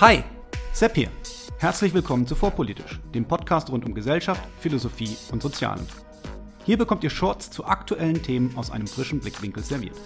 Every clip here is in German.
Hi, Sepp hier. Herzlich willkommen zu Vorpolitisch, dem Podcast rund um Gesellschaft, Philosophie und Sozialen. Hier bekommt ihr Shorts zu aktuellen Themen aus einem frischen Blickwinkel serviert.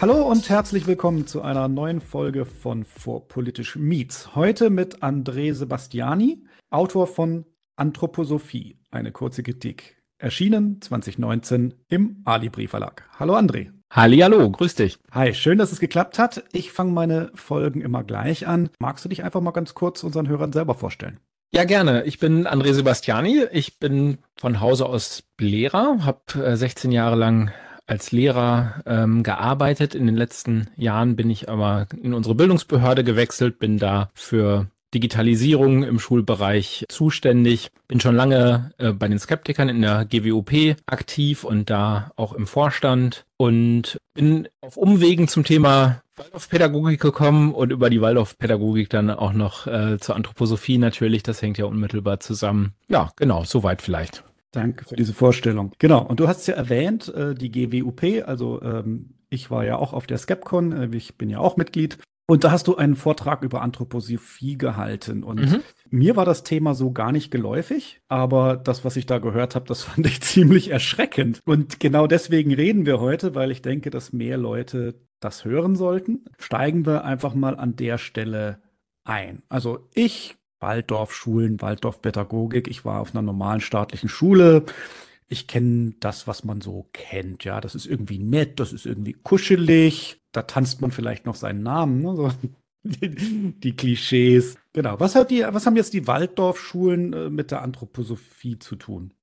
Hallo und herzlich willkommen zu einer neuen Folge von Vorpolitisch Meets. Heute mit André Sebastiani, Autor von Anthroposophie, eine kurze Kritik. Erschienen 2019 im Alibri Verlag. Hallo André. Hallo, grüß dich. Hi, schön, dass es geklappt hat. Ich fange meine Folgen immer gleich an. Magst du dich einfach mal ganz kurz unseren Hörern selber vorstellen? Ja, gerne. Ich bin André Sebastiani. Ich bin von Hause aus Lehrer, habe 16 äh, Jahre lang als Lehrer ähm, gearbeitet. In den letzten Jahren bin ich aber in unsere Bildungsbehörde gewechselt, bin da für Digitalisierung im Schulbereich zuständig. Bin schon lange äh, bei den Skeptikern in der GWOP aktiv und da auch im Vorstand und bin auf Umwegen zum Thema Waldorfpädagogik gekommen und über die Waldorfpädagogik dann auch noch äh, zur Anthroposophie natürlich. Das hängt ja unmittelbar zusammen. Ja, genau, soweit vielleicht. Danke für diese Vorstellung. Genau, und du hast ja erwähnt, äh, die GWUP, also ähm, ich war ja auch auf der Skepcon, äh, ich bin ja auch Mitglied und da hast du einen Vortrag über Anthroposophie gehalten. Und mhm. mir war das Thema so gar nicht geläufig, aber das, was ich da gehört habe, das fand ich ziemlich erschreckend. Und genau deswegen reden wir heute, weil ich denke, dass mehr Leute das hören sollten. Steigen wir einfach mal an der Stelle ein. Also ich, Waldorfschulen, Waldorfpädagogik, ich war auf einer normalen staatlichen Schule ich kenne das, was man so kennt. Ja, das ist irgendwie nett, das ist irgendwie kuschelig. Da tanzt man vielleicht noch seinen Namen, ne? so, die, die, Klischees. Genau. Was hat die, was haben jetzt die Waldorfschulen äh, mit der Anthroposophie zu tun?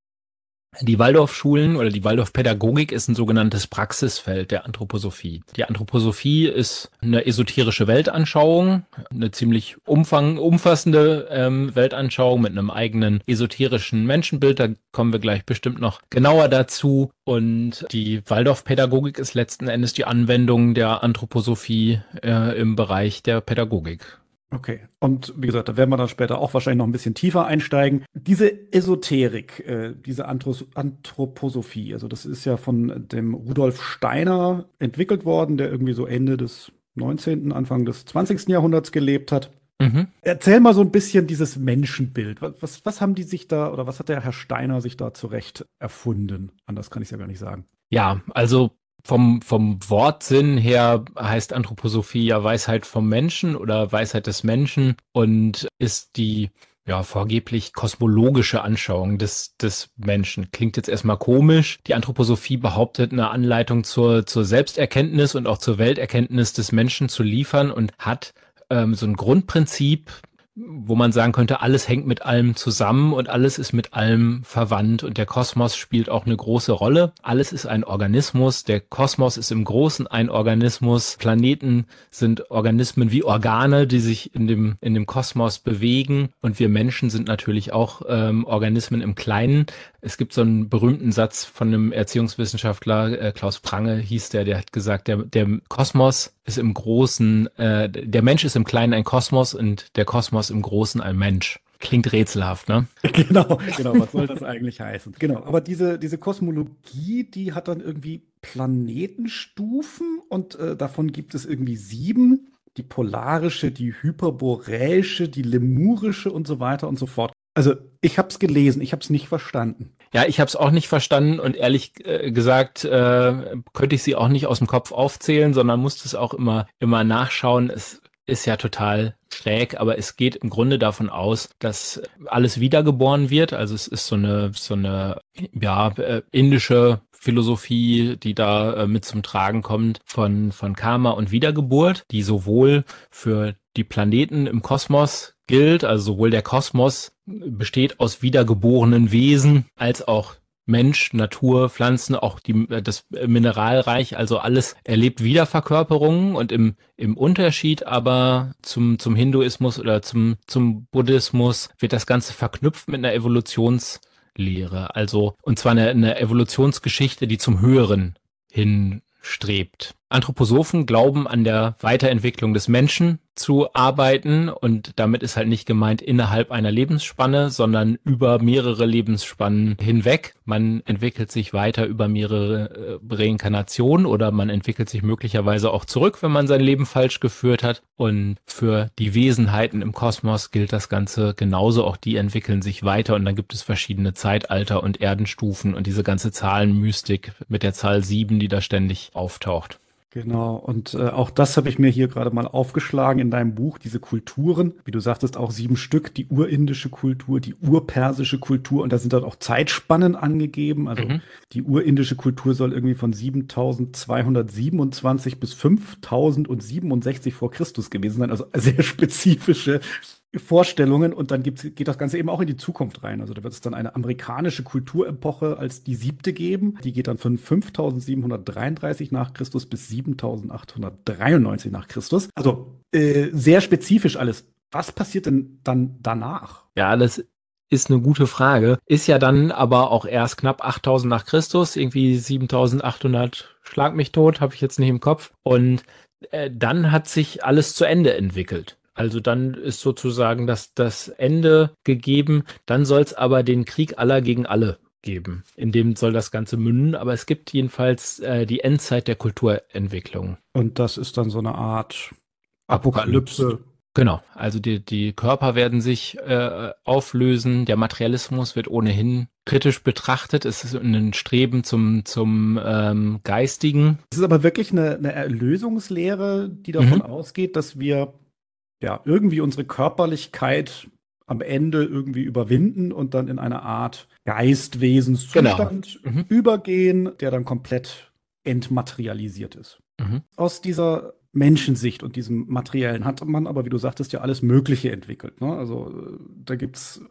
Die Waldorfschulen oder die Waldorfpädagogik ist ein sogenanntes Praxisfeld der Anthroposophie. Die Anthroposophie ist eine esoterische Weltanschauung, eine ziemlich umfang, umfassende ähm, Weltanschauung mit einem eigenen esoterischen Menschenbild. Da kommen wir gleich bestimmt noch genauer dazu. Und die Waldorfpädagogik ist letzten Endes die Anwendung der Anthroposophie äh, im Bereich der Pädagogik. Okay. Und wie gesagt, da werden wir dann später auch wahrscheinlich noch ein bisschen tiefer einsteigen. Diese Esoterik, äh, diese Anthros Anthroposophie, also das ist ja von dem Rudolf Steiner entwickelt worden, der irgendwie so Ende des 19., Anfang des 20. Jahrhunderts gelebt hat. Mhm. Erzähl mal so ein bisschen dieses Menschenbild. Was, was, was haben die sich da oder was hat der Herr Steiner sich da zurecht erfunden? Anders kann ich es ja gar nicht sagen. Ja, also vom, vom Wortsinn her heißt Anthroposophie ja Weisheit vom Menschen oder Weisheit des Menschen und ist die ja, vorgeblich kosmologische Anschauung des, des Menschen. Klingt jetzt erstmal komisch. Die Anthroposophie behauptet, eine Anleitung zur, zur Selbsterkenntnis und auch zur Welterkenntnis des Menschen zu liefern und hat ähm, so ein Grundprinzip, wo man sagen könnte, alles hängt mit allem zusammen und alles ist mit allem verwandt und der Kosmos spielt auch eine große Rolle. Alles ist ein Organismus, der Kosmos ist im Großen ein Organismus, Planeten sind Organismen wie Organe, die sich in dem, in dem Kosmos bewegen und wir Menschen sind natürlich auch ähm, Organismen im Kleinen. Es gibt so einen berühmten Satz von einem Erziehungswissenschaftler, äh, Klaus Prange hieß der, der hat gesagt, der, der Kosmos ist im Großen, äh, der Mensch ist im Kleinen ein Kosmos und der Kosmos im Großen ein Mensch. Klingt rätselhaft, ne? Genau, genau. Was soll das eigentlich heißen? Genau. Aber diese, diese Kosmologie, die hat dann irgendwie Planetenstufen und äh, davon gibt es irgendwie sieben. Die polarische, die hyperboräische, die lemurische und so weiter und so fort. Also ich habe es gelesen, ich habe es nicht verstanden. Ja, ich habe es auch nicht verstanden und ehrlich äh, gesagt äh, könnte ich sie auch nicht aus dem Kopf aufzählen, sondern musste es auch immer immer nachschauen. Es ist ja total schräg, aber es geht im Grunde davon aus, dass alles wiedergeboren wird. Also es ist so eine so eine ja äh, indische Philosophie, die da äh, mit zum Tragen kommt von von Karma und Wiedergeburt, die sowohl für die Planeten im Kosmos gilt, also sowohl der Kosmos besteht aus wiedergeborenen Wesen als auch Mensch, Natur, Pflanzen, auch die, das Mineralreich, also alles erlebt Wiederverkörperungen und im, im Unterschied aber zum, zum Hinduismus oder zum, zum Buddhismus wird das Ganze verknüpft mit einer Evolutionslehre. Also, und zwar eine, eine Evolutionsgeschichte, die zum Höheren hinstrebt. Anthroposophen glauben an der Weiterentwicklung des Menschen zu arbeiten und damit ist halt nicht gemeint innerhalb einer Lebensspanne, sondern über mehrere Lebensspannen hinweg. Man entwickelt sich weiter über mehrere äh, Reinkarnationen oder man entwickelt sich möglicherweise auch zurück, wenn man sein Leben falsch geführt hat. Und für die Wesenheiten im Kosmos gilt das Ganze genauso. Auch die entwickeln sich weiter und dann gibt es verschiedene Zeitalter und Erdenstufen und diese ganze Zahlenmystik mit der Zahl sieben, die da ständig auftaucht. Genau, und äh, auch das habe ich mir hier gerade mal aufgeschlagen in deinem Buch, diese Kulturen, wie du sagtest, auch sieben Stück, die urindische Kultur, die urpersische Kultur und da sind dann auch Zeitspannen angegeben. Also mhm. die urindische Kultur soll irgendwie von 7227 bis 5067 vor Christus gewesen sein, also sehr spezifische Vorstellungen und dann gibt's, geht das Ganze eben auch in die Zukunft rein. Also da wird es dann eine amerikanische Kulturepoche als die siebte geben. Die geht dann von 5733 nach Christus bis 7893 nach Christus. Also äh, sehr spezifisch alles. Was passiert denn dann danach? Ja, das ist eine gute Frage. Ist ja dann aber auch erst knapp 8000 nach Christus, irgendwie 7800 schlag mich tot, habe ich jetzt nicht im Kopf. Und äh, dann hat sich alles zu Ende entwickelt. Also dann ist sozusagen das, das Ende gegeben. Dann soll es aber den Krieg aller gegen alle geben. In dem soll das Ganze münden. Aber es gibt jedenfalls äh, die Endzeit der Kulturentwicklung. Und das ist dann so eine Art Apokalypse. Genau, also die, die Körper werden sich äh, auflösen, der Materialismus wird ohnehin kritisch betrachtet, es ist ein Streben zum, zum ähm, Geistigen. Es ist aber wirklich eine, eine Erlösungslehre, die davon mhm. ausgeht, dass wir ja, irgendwie unsere Körperlichkeit am Ende irgendwie überwinden und dann in eine Art Geistwesenszustand genau. mhm. übergehen, der dann komplett entmaterialisiert ist. Mhm. Aus dieser Menschensicht und diesem Materiellen hat man aber, wie du sagtest, ja alles Mögliche entwickelt. Ne? Also äh, da gibt's,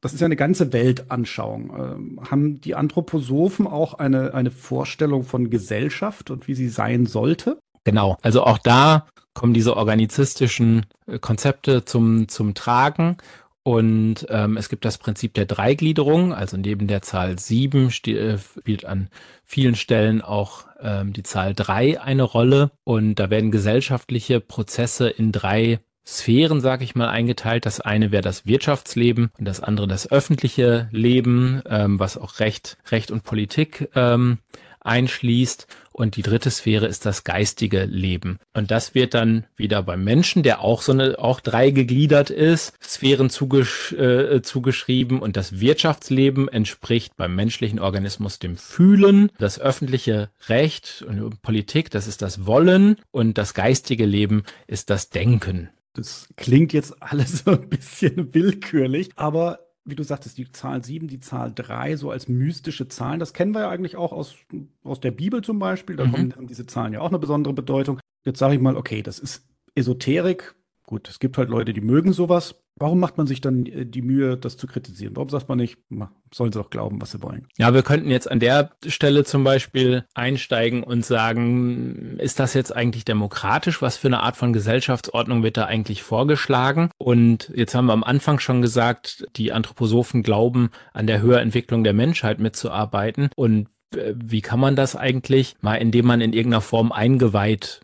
das ist ja eine ganze Weltanschauung. Ähm, haben die Anthroposophen auch eine, eine Vorstellung von Gesellschaft und wie sie sein sollte? Genau, also auch da kommen diese organizistischen äh, Konzepte zum, zum Tragen. Und ähm, es gibt das Prinzip der Dreigliederung, also neben der Zahl sieben äh, spielt an vielen Stellen auch ähm, die Zahl drei eine Rolle. Und da werden gesellschaftliche Prozesse in drei Sphären, sage ich mal, eingeteilt. Das eine wäre das Wirtschaftsleben und das andere das öffentliche Leben, ähm, was auch Recht, Recht und Politik ähm, einschließt. Und die dritte Sphäre ist das geistige Leben. Und das wird dann wieder beim Menschen, der auch so eine, auch drei gegliedert ist, Sphären zugesch äh, zugeschrieben. Und das Wirtschaftsleben entspricht beim menschlichen Organismus dem Fühlen. Das öffentliche Recht und Politik, das ist das Wollen. Und das geistige Leben ist das Denken. Das klingt jetzt alles so ein bisschen willkürlich, aber wie du sagtest, die Zahl 7, die Zahl 3, so als mystische Zahlen, das kennen wir ja eigentlich auch aus, aus der Bibel zum Beispiel. Da mhm. kommen, haben diese Zahlen ja auch eine besondere Bedeutung. Jetzt sage ich mal, okay, das ist Esoterik. Gut, es gibt halt Leute, die mögen sowas. Warum macht man sich dann äh, die Mühe, das zu kritisieren? Warum sagt man nicht, sollen sie doch glauben, was sie wollen? Ja, wir könnten jetzt an der Stelle zum Beispiel einsteigen und sagen, ist das jetzt eigentlich demokratisch? Was für eine Art von Gesellschaftsordnung wird da eigentlich vorgeschlagen? Und jetzt haben wir am Anfang schon gesagt, die Anthroposophen glauben, an der Höherentwicklung der Menschheit mitzuarbeiten. Und äh, wie kann man das eigentlich? Mal indem man in irgendeiner Form eingeweiht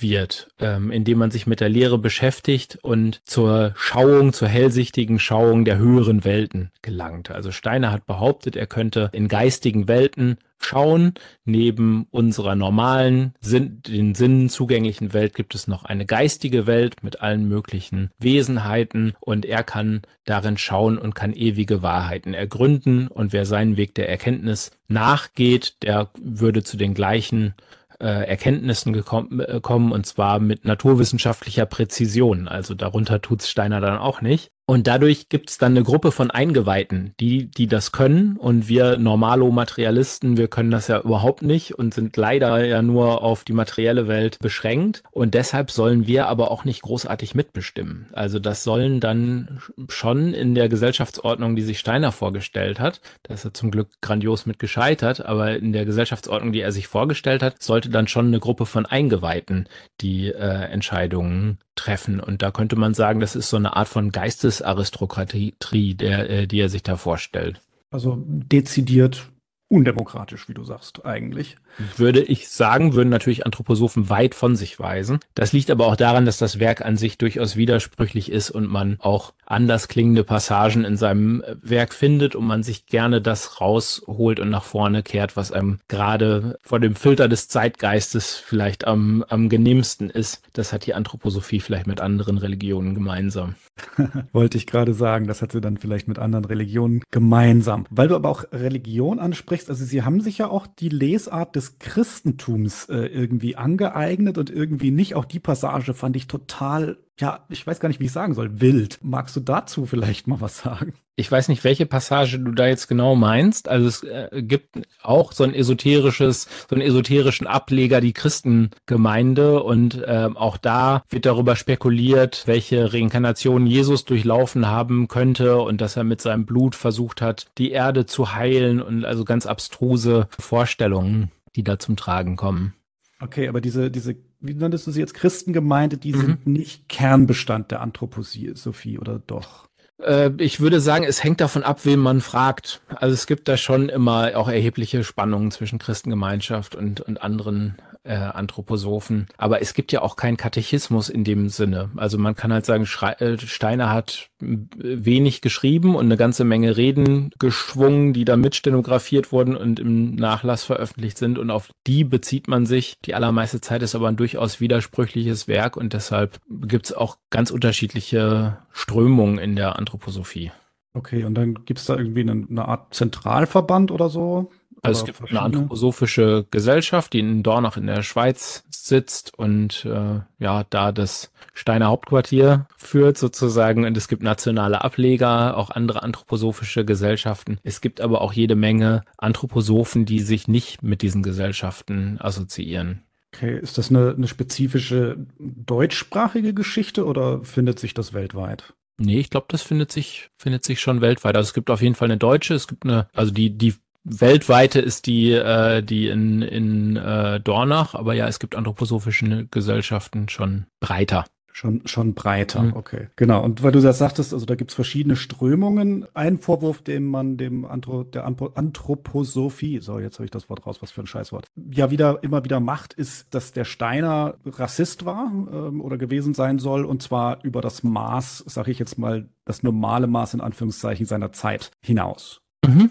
wird, ähm, indem man sich mit der Lehre beschäftigt und zur Schauung, zur hellsichtigen Schauung der höheren Welten gelangt. Also Steiner hat behauptet, er könnte in geistigen Welten schauen. Neben unserer normalen, Sinn, den Sinnen zugänglichen Welt gibt es noch eine geistige Welt mit allen möglichen Wesenheiten und er kann darin schauen und kann ewige Wahrheiten ergründen und wer seinen Weg der Erkenntnis nachgeht, der würde zu den gleichen äh, Erkenntnissen gekommen, äh, kommen und zwar mit naturwissenschaftlicher Präzision. Also darunter tut's Steiner dann auch nicht. Und dadurch gibt's dann eine Gruppe von Eingeweihten, die, die das können. Und wir Normalo-Materialisten, wir können das ja überhaupt nicht und sind leider ja nur auf die materielle Welt beschränkt. Und deshalb sollen wir aber auch nicht großartig mitbestimmen. Also das sollen dann schon in der Gesellschaftsordnung, die sich Steiner vorgestellt hat, da ist er zum Glück grandios mit gescheitert, aber in der Gesellschaftsordnung, die er sich vorgestellt hat, sollte dann schon eine Gruppe von Eingeweihten die äh, Entscheidungen treffen. Und da könnte man sagen, das ist so eine Art von Geistesaristokratie, der, äh, die er sich da vorstellt. Also dezidiert undemokratisch, wie du sagst, eigentlich. Würde ich sagen, würden natürlich Anthroposophen weit von sich weisen. Das liegt aber auch daran, dass das Werk an sich durchaus widersprüchlich ist und man auch anders klingende Passagen in seinem Werk findet und man sich gerne das rausholt und nach vorne kehrt, was einem gerade vor dem Filter des Zeitgeistes vielleicht am, am genehmsten ist. Das hat die Anthroposophie vielleicht mit anderen Religionen gemeinsam. Wollte ich gerade sagen, das hat sie dann vielleicht mit anderen Religionen gemeinsam. Weil du aber auch Religion ansprichst, also sie haben sich ja auch die Lesart des Christentums äh, irgendwie angeeignet und irgendwie nicht. Auch die Passage fand ich total ja, ich weiß gar nicht, wie ich sagen soll, wild. Magst du dazu vielleicht mal was sagen? Ich weiß nicht, welche Passage du da jetzt genau meinst. Also es äh, gibt auch so ein esoterisches, so einen esoterischen Ableger, die Christengemeinde. Und äh, auch da wird darüber spekuliert, welche Reinkarnation Jesus durchlaufen haben könnte und dass er mit seinem Blut versucht hat, die Erde zu heilen und also ganz abstruse Vorstellungen, die da zum Tragen kommen. Okay, aber diese, diese, wie nanntest du sie jetzt, Christengemeinde, die mhm. sind nicht Kernbestand der Anthroposophie, oder doch? Äh, ich würde sagen, es hängt davon ab, wen man fragt. Also es gibt da schon immer auch erhebliche Spannungen zwischen Christengemeinschaft und, und anderen äh, Anthroposophen. Aber es gibt ja auch keinen Katechismus in dem Sinne. Also man kann halt sagen, Schrei äh, Steiner hat wenig geschrieben und eine ganze Menge Reden geschwungen, die da mitstenografiert wurden und im Nachlass veröffentlicht sind. Und auf die bezieht man sich. Die allermeiste Zeit ist aber ein durchaus widersprüchliches Werk und deshalb gibt es auch ganz unterschiedliche Strömungen in der Anthroposophie. Okay, und dann gibt es da irgendwie eine, eine Art Zentralverband oder so? Also es gibt eine anthroposophische Gesellschaft, die in Dornach in der Schweiz sitzt und äh, ja, da das Steiner Hauptquartier führt sozusagen. Und es gibt nationale Ableger, auch andere anthroposophische Gesellschaften. Es gibt aber auch jede Menge Anthroposophen, die sich nicht mit diesen Gesellschaften assoziieren. Okay, ist das eine, eine spezifische deutschsprachige Geschichte oder findet sich das weltweit? Nee, ich glaube, das findet sich, findet sich schon weltweit. Also es gibt auf jeden Fall eine deutsche, es gibt eine, also die, die weltweite ist die, äh, die in, in äh, Dornach, aber ja, es gibt anthroposophische Gesellschaften schon breiter. Schon, schon breiter, mhm. okay. Genau. Und weil du das sagtest, also da gibt's verschiedene Strömungen. Ein Vorwurf, den man dem Anthro, der Anthroposophie, so jetzt habe ich das Wort raus, was für ein Scheißwort, ja wieder immer wieder macht, ist, dass der Steiner Rassist war ähm, oder gewesen sein soll und zwar über das Maß, sage ich jetzt mal, das normale Maß in Anführungszeichen seiner Zeit hinaus. Mhm.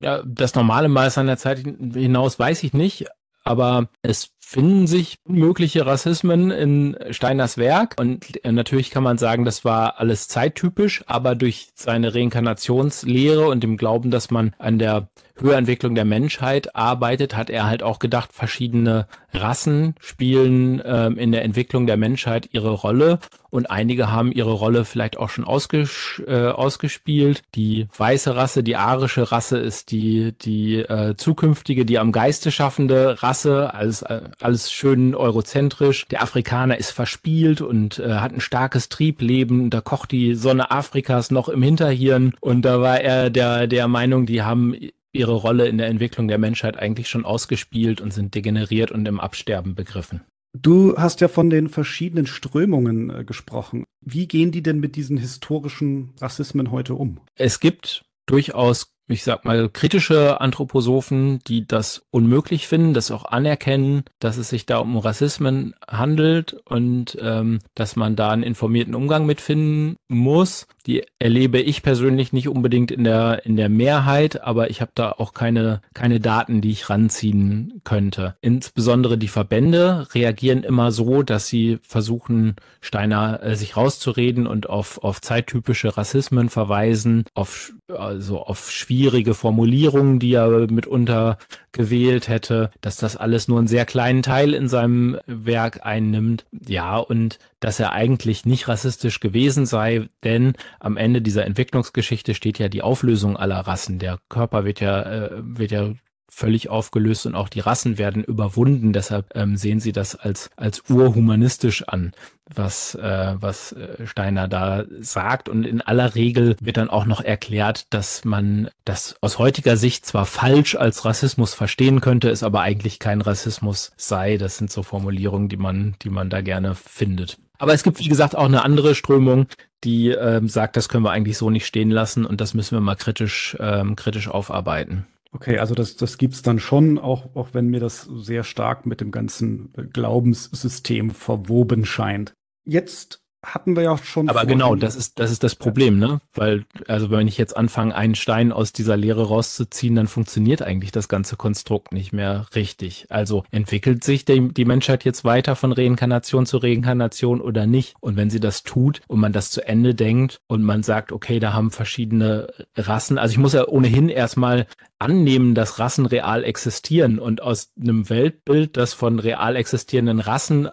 Ja, das normale Maß seiner Zeit hinaus weiß ich nicht, aber es finden sich mögliche Rassismen in Steiners Werk und äh, natürlich kann man sagen, das war alles zeittypisch, aber durch seine Reinkarnationslehre und dem Glauben, dass man an der Höherentwicklung der Menschheit arbeitet, hat er halt auch gedacht, verschiedene Rassen spielen ähm, in der Entwicklung der Menschheit ihre Rolle und einige haben ihre Rolle vielleicht auch schon ausges äh, ausgespielt. Die weiße Rasse, die arische Rasse ist die, die äh, zukünftige, die am Geiste schaffende Rasse, alles, äh, alles schön eurozentrisch. Der Afrikaner ist verspielt und äh, hat ein starkes Triebleben. Da kocht die Sonne Afrikas noch im Hinterhirn und da war er der, der Meinung, die haben ihre Rolle in der Entwicklung der Menschheit eigentlich schon ausgespielt und sind degeneriert und im Absterben begriffen. Du hast ja von den verschiedenen Strömungen äh, gesprochen. Wie gehen die denn mit diesen historischen Rassismen heute um? Es gibt durchaus ich sag mal, kritische Anthroposophen, die das unmöglich finden, das auch anerkennen, dass es sich da um Rassismen handelt und ähm, dass man da einen informierten Umgang mitfinden muss. Die erlebe ich persönlich nicht unbedingt in der in der Mehrheit, aber ich habe da auch keine keine Daten, die ich ranziehen könnte. Insbesondere die Verbände reagieren immer so, dass sie versuchen Steiner äh, sich rauszureden und auf auf zeittypische Rassismen verweisen, auf also auf schwierige Formulierungen, die er mitunter gewählt hätte, dass das alles nur einen sehr kleinen Teil in seinem Werk einnimmt. Ja, und dass er eigentlich nicht rassistisch gewesen sei, denn am Ende dieser Entwicklungsgeschichte steht ja die Auflösung aller Rassen. Der Körper wird ja, äh, wird ja völlig aufgelöst und auch die Rassen werden überwunden. Deshalb ähm, sehen sie das als, als urhumanistisch an, was, äh, was äh, Steiner da sagt. Und in aller Regel wird dann auch noch erklärt, dass man das aus heutiger Sicht zwar falsch als Rassismus verstehen könnte, es aber eigentlich kein Rassismus sei. Das sind so Formulierungen, die man, die man da gerne findet. Aber es gibt, wie gesagt, auch eine andere Strömung, die ähm, sagt, das können wir eigentlich so nicht stehen lassen und das müssen wir mal kritisch, ähm, kritisch aufarbeiten. Okay, also das, das gibt's dann schon, auch, auch wenn mir das sehr stark mit dem ganzen Glaubenssystem verwoben scheint. Jetzt hatten wir ja schon. Aber genau, das ist, das ist das Problem, ne? Weil, also wenn ich jetzt anfange, einen Stein aus dieser Lehre rauszuziehen, dann funktioniert eigentlich das ganze Konstrukt nicht mehr richtig. Also entwickelt sich die, die Menschheit jetzt weiter von Reinkarnation zu Reinkarnation oder nicht? Und wenn sie das tut und man das zu Ende denkt und man sagt, okay, da haben verschiedene Rassen, also ich muss ja ohnehin erstmal annehmen, dass Rassen real existieren und aus einem Weltbild, das von real existierenden Rassen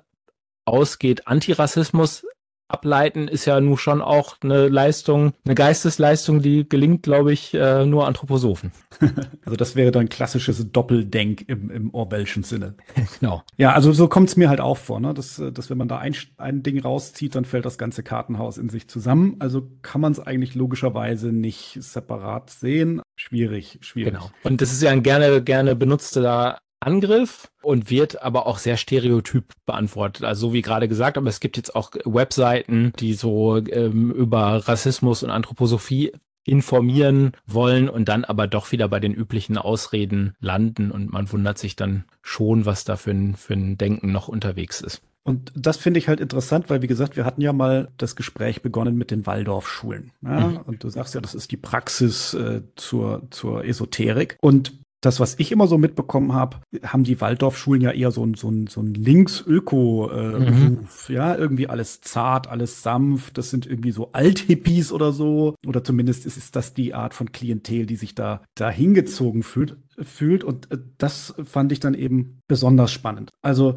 ausgeht, Antirassismus ableiten, ist ja nun schon auch eine Leistung, eine Geistesleistung, die gelingt, glaube ich, äh, nur Anthroposophen. also das wäre dann klassisches Doppeldenk im, im Orwellschen Sinne. genau. Ja, also so kommt es mir halt auch vor, ne? dass, dass wenn man da ein, ein Ding rauszieht, dann fällt das ganze Kartenhaus in sich zusammen. Also kann man es eigentlich logischerweise nicht separat sehen. Schwierig, schwierig. Genau. Und das ist ja ein gerne, gerne benutzter Angriff und wird aber auch sehr stereotyp beantwortet. Also so wie gerade gesagt, aber es gibt jetzt auch Webseiten, die so ähm, über Rassismus und Anthroposophie informieren wollen und dann aber doch wieder bei den üblichen Ausreden landen und man wundert sich dann schon, was da für ein, für ein Denken noch unterwegs ist. Und das finde ich halt interessant, weil wie gesagt, wir hatten ja mal das Gespräch begonnen mit den Waldorfschulen. Ja? Mhm. Und du sagst ja, das ist die Praxis äh, zur, zur Esoterik. Und das, was ich immer so mitbekommen habe, haben die Waldorfschulen ja eher so ein, so ein, so ein Links-Öko-Ruf. Äh, mhm. Ja, irgendwie alles zart, alles sanft. Das sind irgendwie so Althippies oder so. Oder zumindest ist, ist das die Art von Klientel, die sich da, da hingezogen fühlt, fühlt. Und äh, das fand ich dann eben besonders spannend. Also,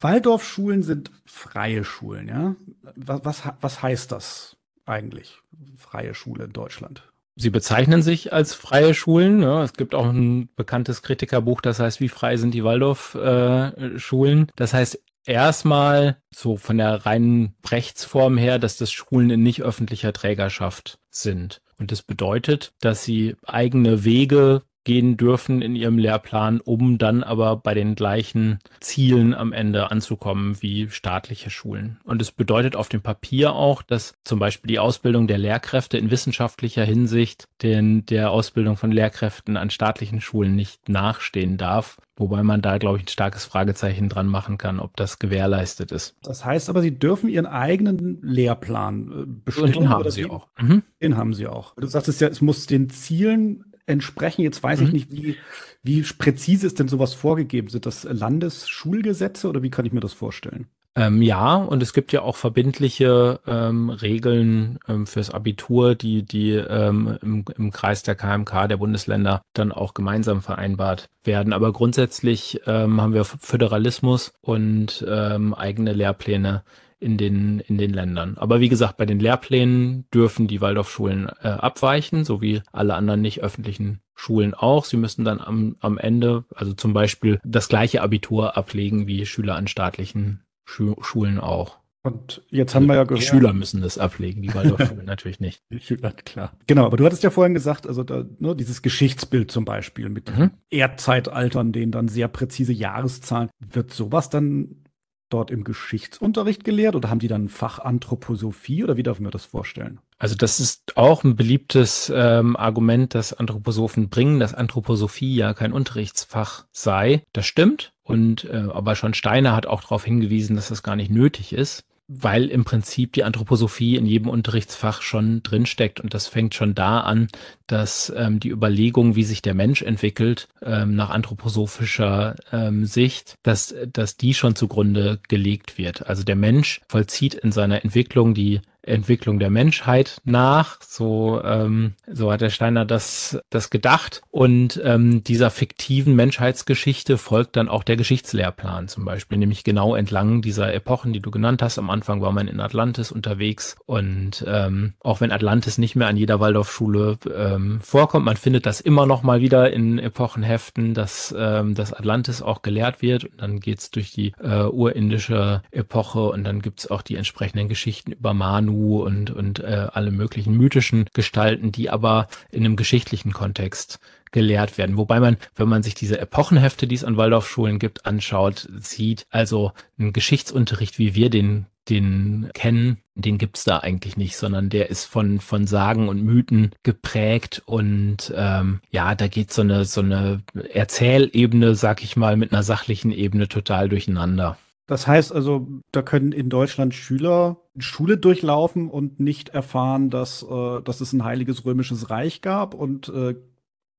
Waldorfschulen sind freie Schulen, ja. Was, was, was heißt das eigentlich? Freie Schule in Deutschland? Sie bezeichnen sich als freie Schulen. Ja. Es gibt auch ein bekanntes Kritikerbuch, das heißt, wie frei sind die Waldorf-Schulen? Äh, das heißt, erstmal so von der reinen Rechtsform her, dass das Schulen in nicht öffentlicher Trägerschaft sind. Und das bedeutet, dass sie eigene Wege gehen dürfen in ihrem Lehrplan, um dann aber bei den gleichen Zielen am Ende anzukommen wie staatliche Schulen. Und es bedeutet auf dem Papier auch, dass zum Beispiel die Ausbildung der Lehrkräfte in wissenschaftlicher Hinsicht den, der Ausbildung von Lehrkräften an staatlichen Schulen nicht nachstehen darf. Wobei man da, glaube ich, ein starkes Fragezeichen dran machen kann, ob das gewährleistet ist. Das heißt aber, Sie dürfen Ihren eigenen Lehrplan äh, bestimmen. Und den haben Sie auch. Mhm. Den haben Sie auch. Du sagtest ja, es muss den Zielen entsprechen. Jetzt weiß mhm. ich nicht, wie, wie präzise ist denn sowas vorgegeben? Sind das Landesschulgesetze oder wie kann ich mir das vorstellen? Ähm, ja, und es gibt ja auch verbindliche ähm, Regeln ähm, fürs Abitur, die, die ähm, im, im Kreis der KMK der Bundesländer dann auch gemeinsam vereinbart werden. Aber grundsätzlich ähm, haben wir Föderalismus und ähm, eigene Lehrpläne in den, in den Ländern. Aber wie gesagt, bei den Lehrplänen dürfen die Waldorfschulen äh, abweichen, so wie alle anderen nicht öffentlichen Schulen auch. Sie müssen dann am, am Ende, also zum Beispiel, das gleiche Abitur ablegen wie Schüler an staatlichen Schu Schulen auch. Und jetzt haben wir ja gehört. Die Schüler müssen das ablegen, die Waldorfschulen natürlich nicht. Die Schüler, klar. Genau, aber du hattest ja vorhin gesagt, also da, ne, dieses Geschichtsbild zum Beispiel mit mhm. Erdzeitaltern, denen dann sehr präzise Jahreszahlen. Wird sowas dann dort im Geschichtsunterricht gelehrt oder haben die dann Fach Anthroposophie oder wie darf man das vorstellen? Also das ist auch ein beliebtes ähm, Argument, das Anthroposophen bringen, dass Anthroposophie ja kein Unterrichtsfach sei. Das stimmt. Und äh, aber schon Steiner hat auch darauf hingewiesen, dass das gar nicht nötig ist weil im Prinzip die Anthroposophie in jedem Unterrichtsfach schon drinsteckt. Und das fängt schon da an, dass ähm, die Überlegung, wie sich der Mensch entwickelt, ähm, nach anthroposophischer ähm, Sicht, dass, dass die schon zugrunde gelegt wird. Also der Mensch vollzieht in seiner Entwicklung die Entwicklung der Menschheit nach. So, ähm, so hat der Steiner das, das gedacht. Und ähm, dieser fiktiven Menschheitsgeschichte folgt dann auch der Geschichtslehrplan zum Beispiel, nämlich genau entlang dieser Epochen, die du genannt hast. Am Anfang war man in Atlantis unterwegs und ähm, auch wenn Atlantis nicht mehr an jeder Waldorfschule ähm, vorkommt, man findet das immer noch mal wieder in Epochenheften, dass ähm, das Atlantis auch gelehrt wird. Und dann geht's durch die äh, urindische Epoche und dann gibt's auch die entsprechenden Geschichten über Manu und, und äh, alle möglichen mythischen Gestalten, die aber in einem geschichtlichen Kontext gelehrt werden. Wobei man, wenn man sich diese Epochenhefte, die es an Waldorfschulen gibt, anschaut, sieht, also ein Geschichtsunterricht, wie wir den den kennen, den gibt's da eigentlich nicht, sondern der ist von, von Sagen und Mythen geprägt und ähm, ja, da geht so eine, so eine Erzählebene, sag ich mal, mit einer sachlichen Ebene total durcheinander. Das heißt also, da können in Deutschland Schüler Schule durchlaufen und nicht erfahren, dass, äh, dass es ein heiliges römisches Reich gab und äh,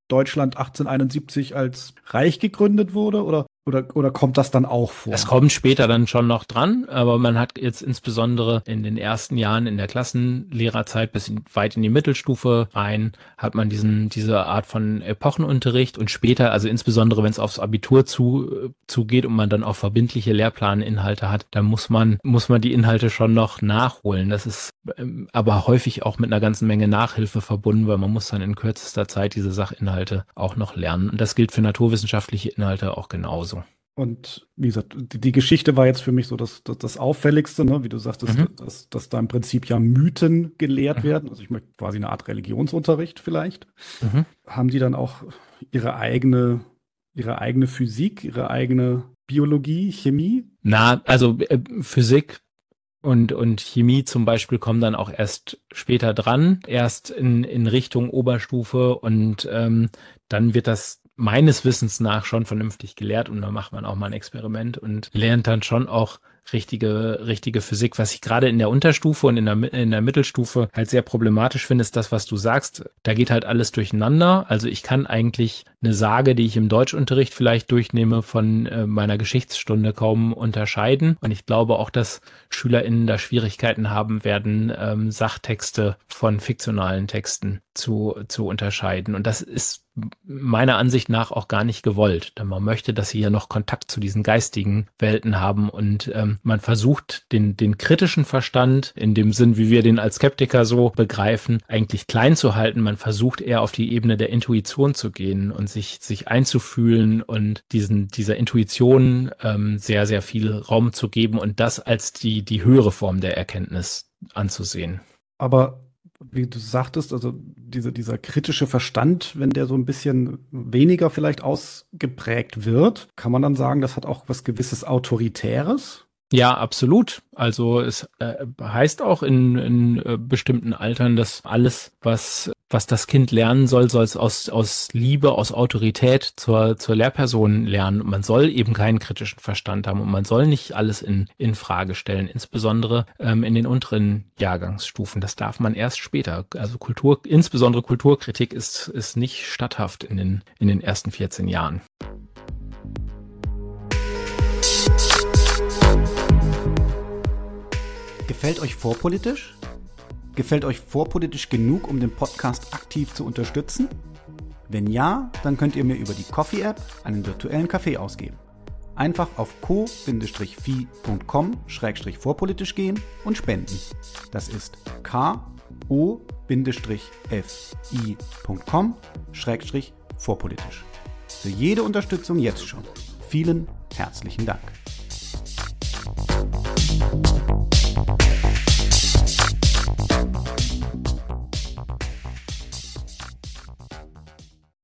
Deutschland 1871 als Reich gegründet wurde? Oder oder, oder kommt das dann auch vor? Es kommt später dann schon noch dran, aber man hat jetzt insbesondere in den ersten Jahren in der Klassenlehrerzeit bis in, weit in die Mittelstufe rein, hat man diesen, diese Art von Epochenunterricht und später, also insbesondere wenn es aufs Abitur zu, zugeht und man dann auch verbindliche Lehrplaninhalte hat, dann muss man, muss man die Inhalte schon noch nachholen. Das ist ähm, aber häufig auch mit einer ganzen Menge Nachhilfe verbunden, weil man muss dann in kürzester Zeit diese Sachinhalte auch noch lernen. Und das gilt für naturwissenschaftliche Inhalte auch genauso. Und wie gesagt, die, die, Geschichte war jetzt für mich so das, das, das Auffälligste, ne? wie du sagtest, mhm. dass, dass da im Prinzip ja Mythen gelehrt mhm. werden. Also ich möchte quasi eine Art Religionsunterricht vielleicht. Mhm. Haben die dann auch ihre eigene, ihre eigene Physik, ihre eigene Biologie, Chemie? Na, also äh, Physik und, und Chemie zum Beispiel kommen dann auch erst später dran, erst in, in Richtung Oberstufe und ähm, dann wird das meines Wissens nach schon vernünftig gelehrt und da macht man auch mal ein Experiment und lernt dann schon auch richtige, richtige Physik. Was ich gerade in der Unterstufe und in der, in der Mittelstufe halt sehr problematisch finde, ist das, was du sagst. Da geht halt alles durcheinander. Also ich kann eigentlich eine Sage, die ich im Deutschunterricht vielleicht durchnehme, von äh, meiner Geschichtsstunde kaum unterscheiden. Und ich glaube auch, dass SchülerInnen da Schwierigkeiten haben werden, ähm, Sachtexte von fiktionalen Texten zu, zu unterscheiden. Und das ist meiner Ansicht nach auch gar nicht gewollt, denn man möchte, dass sie ja noch Kontakt zu diesen geistigen Welten haben und ähm, man versucht, den, den kritischen Verstand in dem Sinn, wie wir den als Skeptiker so begreifen, eigentlich klein zu halten. Man versucht eher auf die Ebene der Intuition zu gehen und sich, sich einzufühlen und diesen, dieser Intuition ähm, sehr, sehr viel Raum zu geben und das als die, die höhere Form der Erkenntnis anzusehen. Aber wie du sagtest, also diese, dieser kritische Verstand, wenn der so ein bisschen weniger vielleicht ausgeprägt wird, kann man dann sagen, das hat auch was gewisses Autoritäres? Ja, absolut. Also es äh, heißt auch in, in äh, bestimmten Altern, dass alles, was was das Kind lernen soll, soll es aus, aus Liebe, aus Autorität zur, zur Lehrperson lernen. Und man soll eben keinen kritischen Verstand haben und man soll nicht alles in, in Frage stellen, insbesondere ähm, in den unteren Jahrgangsstufen. Das darf man erst später. Also Kultur, insbesondere Kulturkritik ist, ist nicht statthaft in den, in den ersten 14 Jahren. Gefällt euch vorpolitisch? Gefällt euch vorpolitisch genug, um den Podcast aktiv zu unterstützen? Wenn ja, dann könnt ihr mir über die Coffee-App einen virtuellen Kaffee ausgeben. Einfach auf co-fi.com-vorpolitisch gehen und spenden. Das ist ko-fi.com-vorpolitisch. Für jede Unterstützung jetzt schon. Vielen herzlichen Dank.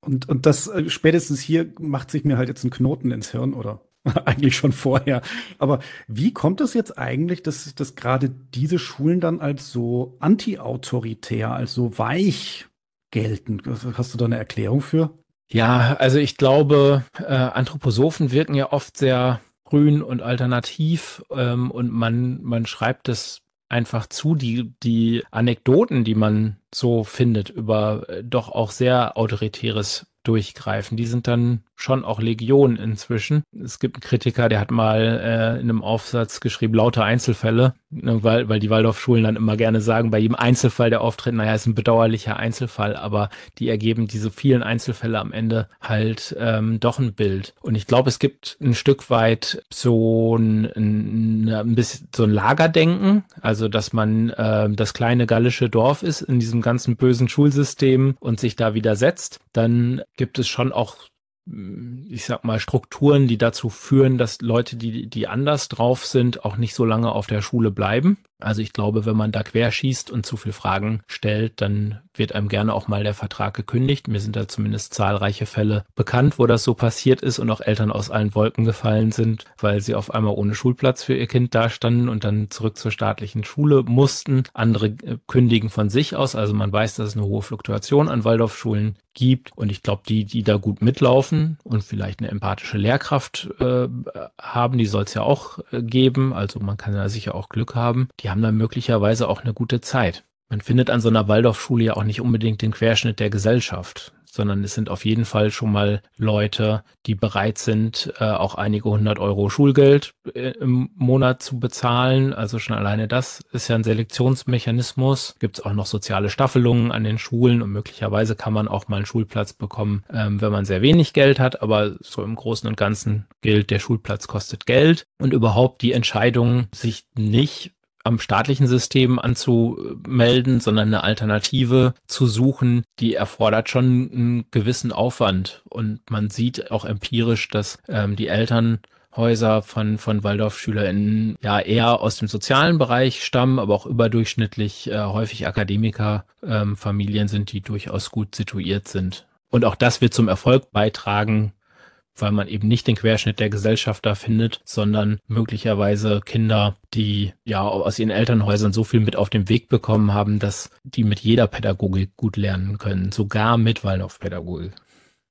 Und, und das äh, spätestens hier macht sich mir halt jetzt ein Knoten ins Hirn oder eigentlich schon vorher. Aber wie kommt es jetzt eigentlich, dass, dass gerade diese Schulen dann als so anti-autoritär, als so weich gelten? Hast du da eine Erklärung für? Ja, also ich glaube, äh, Anthroposophen wirken ja oft sehr grün und alternativ ähm, und man, man schreibt es einfach zu, die, die Anekdoten, die man so findet über äh, doch auch sehr autoritäres Durchgreifen, die sind dann schon auch Legion inzwischen. Es gibt einen Kritiker, der hat mal äh, in einem Aufsatz geschrieben, lauter Einzelfälle, ne, weil, weil die Waldorfschulen dann immer gerne sagen, bei jedem Einzelfall, der auftritt, naja, ist ein bedauerlicher Einzelfall, aber die ergeben diese vielen Einzelfälle am Ende halt ähm, doch ein Bild. Und ich glaube, es gibt ein Stück weit so ein, ein, ein bisschen so ein Lagerdenken, also dass man äh, das kleine gallische Dorf ist in diesem ganzen bösen Schulsystem und sich da widersetzt. Dann gibt es schon auch ich sag mal, Strukturen, die dazu führen, dass Leute, die, die anders drauf sind, auch nicht so lange auf der Schule bleiben. Also ich glaube, wenn man da querschießt und zu viel Fragen stellt, dann wird einem gerne auch mal der Vertrag gekündigt. Mir sind da zumindest zahlreiche Fälle bekannt, wo das so passiert ist und auch Eltern aus allen Wolken gefallen sind, weil sie auf einmal ohne Schulplatz für ihr Kind dastanden und dann zurück zur staatlichen Schule mussten. Andere äh, kündigen von sich aus. Also man weiß, dass es eine hohe Fluktuation an Waldorfschulen gibt. Und ich glaube, die, die da gut mitlaufen und vielleicht eine empathische Lehrkraft äh, haben, die soll es ja auch äh, geben. Also man kann ja sicher auch Glück haben. Die haben dann möglicherweise auch eine gute Zeit. Man findet an so einer Waldorfschule ja auch nicht unbedingt den Querschnitt der Gesellschaft sondern es sind auf jeden Fall schon mal Leute, die bereit sind, äh, auch einige hundert Euro Schulgeld äh, im Monat zu bezahlen. Also schon alleine das ist ja ein Selektionsmechanismus. Gibt es auch noch soziale Staffelungen an den Schulen und möglicherweise kann man auch mal einen Schulplatz bekommen, ähm, wenn man sehr wenig Geld hat. Aber so im Großen und Ganzen gilt, der Schulplatz kostet Geld und überhaupt die Entscheidung, sich nicht am staatlichen System anzumelden, sondern eine Alternative zu suchen, die erfordert schon einen gewissen Aufwand. Und man sieht auch empirisch, dass ähm, die Elternhäuser von, von Waldorfschülerinnen ja eher aus dem sozialen Bereich stammen, aber auch überdurchschnittlich äh, häufig Akademikerfamilien ähm, sind, die durchaus gut situiert sind. Und auch das wird zum Erfolg beitragen, weil man eben nicht den Querschnitt der Gesellschaft da findet, sondern möglicherweise Kinder, die ja aus ihren Elternhäusern so viel mit auf den Weg bekommen haben, dass die mit jeder Pädagogik gut lernen können, sogar mit Waldorfpädagogik.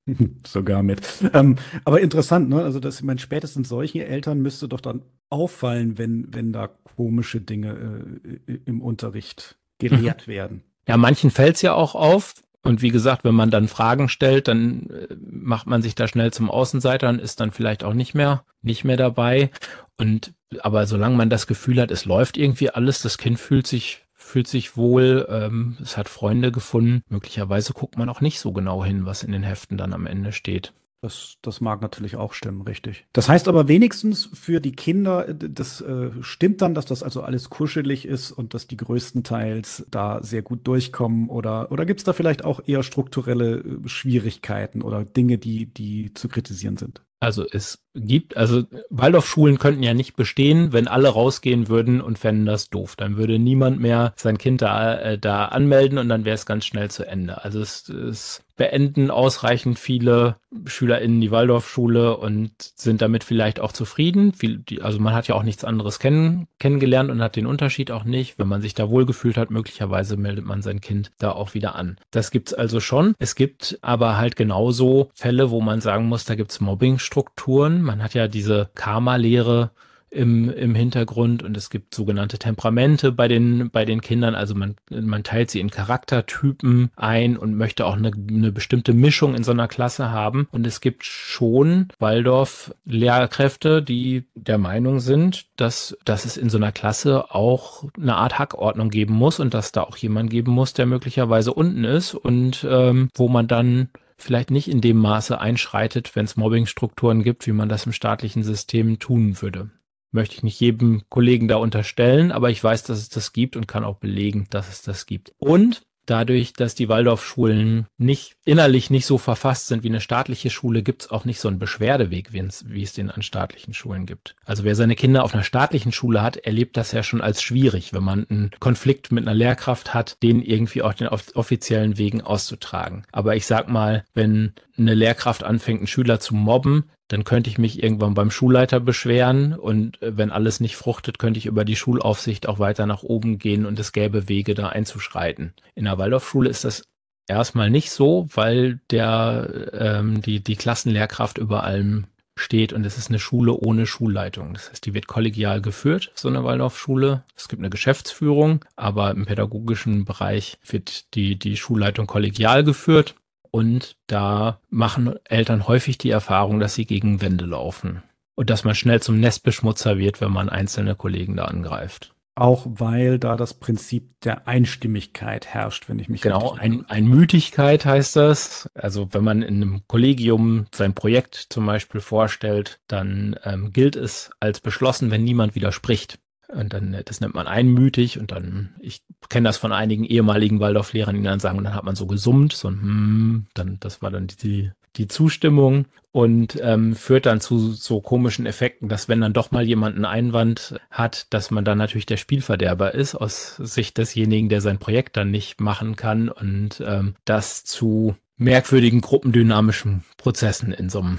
Sogar mit. Ähm, aber interessant, ne? Also, dass ich meine, spätestens solchen Eltern müsste doch dann auffallen, wenn, wenn da komische Dinge äh, im Unterricht gelehrt mhm. werden. Ja, manchen fällt es ja auch auf, und wie gesagt, wenn man dann Fragen stellt, dann äh, macht man sich da schnell zum Außenseiter und ist dann vielleicht auch nicht mehr, nicht mehr dabei. Und aber solange man das Gefühl hat, es läuft irgendwie alles, das Kind fühlt sich fühlt sich wohl, ähm, es hat Freunde gefunden. Möglicherweise guckt man auch nicht so genau hin, was in den Heften dann am Ende steht. Das, das mag natürlich auch stimmen, richtig. Das heißt aber wenigstens für die Kinder, äh, das äh, stimmt dann, dass das also alles kuschelig ist und dass die größtenteils da sehr gut durchkommen oder, oder gibt es da vielleicht auch eher strukturelle äh, Schwierigkeiten oder Dinge, die, die zu kritisieren sind? Also es gibt, also Waldorfschulen könnten ja nicht bestehen, wenn alle rausgehen würden und fänden das doof. Dann würde niemand mehr sein Kind da, äh, da anmelden und dann wäre es ganz schnell zu Ende. Also es, es beenden ausreichend viele SchülerInnen die Waldorfschule und sind damit vielleicht auch zufrieden. Also man hat ja auch nichts anderes kennen, kennengelernt und hat den Unterschied auch nicht. Wenn man sich da wohlgefühlt hat, möglicherweise meldet man sein Kind da auch wieder an. Das gibt's also schon. Es gibt aber halt genauso Fälle, wo man sagen muss, da gibt's Mobbingstrukturen. Man hat ja diese Karma-Lehre, im, im Hintergrund und es gibt sogenannte Temperamente bei den, bei den Kindern. Also man, man teilt sie in Charaktertypen ein und möchte auch eine, eine bestimmte Mischung in so einer Klasse haben. Und es gibt schon Waldorf-Lehrkräfte, die der Meinung sind, dass, dass es in so einer Klasse auch eine Art Hackordnung geben muss und dass da auch jemand geben muss, der möglicherweise unten ist und ähm, wo man dann vielleicht nicht in dem Maße einschreitet, wenn es Mobbingstrukturen gibt, wie man das im staatlichen System tun würde möchte ich nicht jedem Kollegen da unterstellen, aber ich weiß, dass es das gibt und kann auch belegen, dass es das gibt. Und dadurch, dass die Waldorfschulen nicht innerlich nicht so verfasst sind wie eine staatliche Schule, gibt es auch nicht so einen Beschwerdeweg, wie es den an staatlichen Schulen gibt. Also wer seine Kinder auf einer staatlichen Schule hat, erlebt das ja schon als schwierig, wenn man einen Konflikt mit einer Lehrkraft hat, den irgendwie auf den offiziellen Wegen auszutragen. Aber ich sag mal, wenn eine Lehrkraft anfängt, einen Schüler zu mobben, dann könnte ich mich irgendwann beim Schulleiter beschweren und äh, wenn alles nicht fruchtet, könnte ich über die Schulaufsicht auch weiter nach oben gehen und es gäbe Wege, da einzuschreiten. In der Waldorfschule ist das erstmal nicht so, weil der ähm, die die Klassenlehrkraft über allem steht und es ist eine Schule ohne Schulleitung. Das heißt, die wird kollegial geführt, so eine Waldorfschule. Es gibt eine Geschäftsführung, aber im pädagogischen Bereich wird die, die Schulleitung kollegial geführt. Und da machen Eltern häufig die Erfahrung, dass sie gegen Wände laufen. Und dass man schnell zum Nestbeschmutzer wird, wenn man einzelne Kollegen da angreift. Auch weil da das Prinzip der Einstimmigkeit herrscht, wenn ich mich Genau, ein, Einmütigkeit heißt das. Also wenn man in einem Kollegium sein Projekt zum Beispiel vorstellt, dann ähm, gilt es als beschlossen, wenn niemand widerspricht. Und dann, das nennt man einmütig und dann, ich kenne das von einigen ehemaligen Waldorflehrern, die dann sagen, und dann hat man so gesummt, so ein hm, dann, das war dann die, die Zustimmung und ähm, führt dann zu so komischen Effekten, dass wenn dann doch mal jemand einen Einwand hat, dass man dann natürlich der Spielverderber ist aus Sicht desjenigen, der sein Projekt dann nicht machen kann und ähm, das zu merkwürdigen gruppendynamischen Prozessen in so einem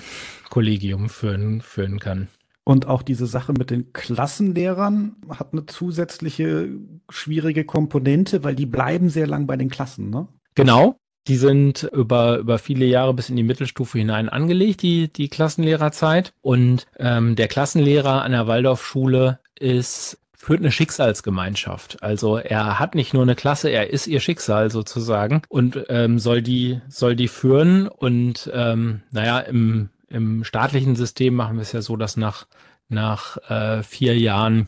Kollegium führen, führen kann. Und auch diese Sache mit den Klassenlehrern hat eine zusätzliche schwierige Komponente, weil die bleiben sehr lang bei den Klassen, ne? Genau. Die sind über, über viele Jahre bis in die Mittelstufe hinein angelegt, die, die Klassenlehrerzeit. Und ähm, der Klassenlehrer an der Waldorfschule ist führt eine Schicksalsgemeinschaft. Also er hat nicht nur eine Klasse, er ist ihr Schicksal sozusagen und ähm, soll die soll die führen. Und ähm, naja, im im staatlichen System machen wir es ja so, dass nach nach äh, vier Jahren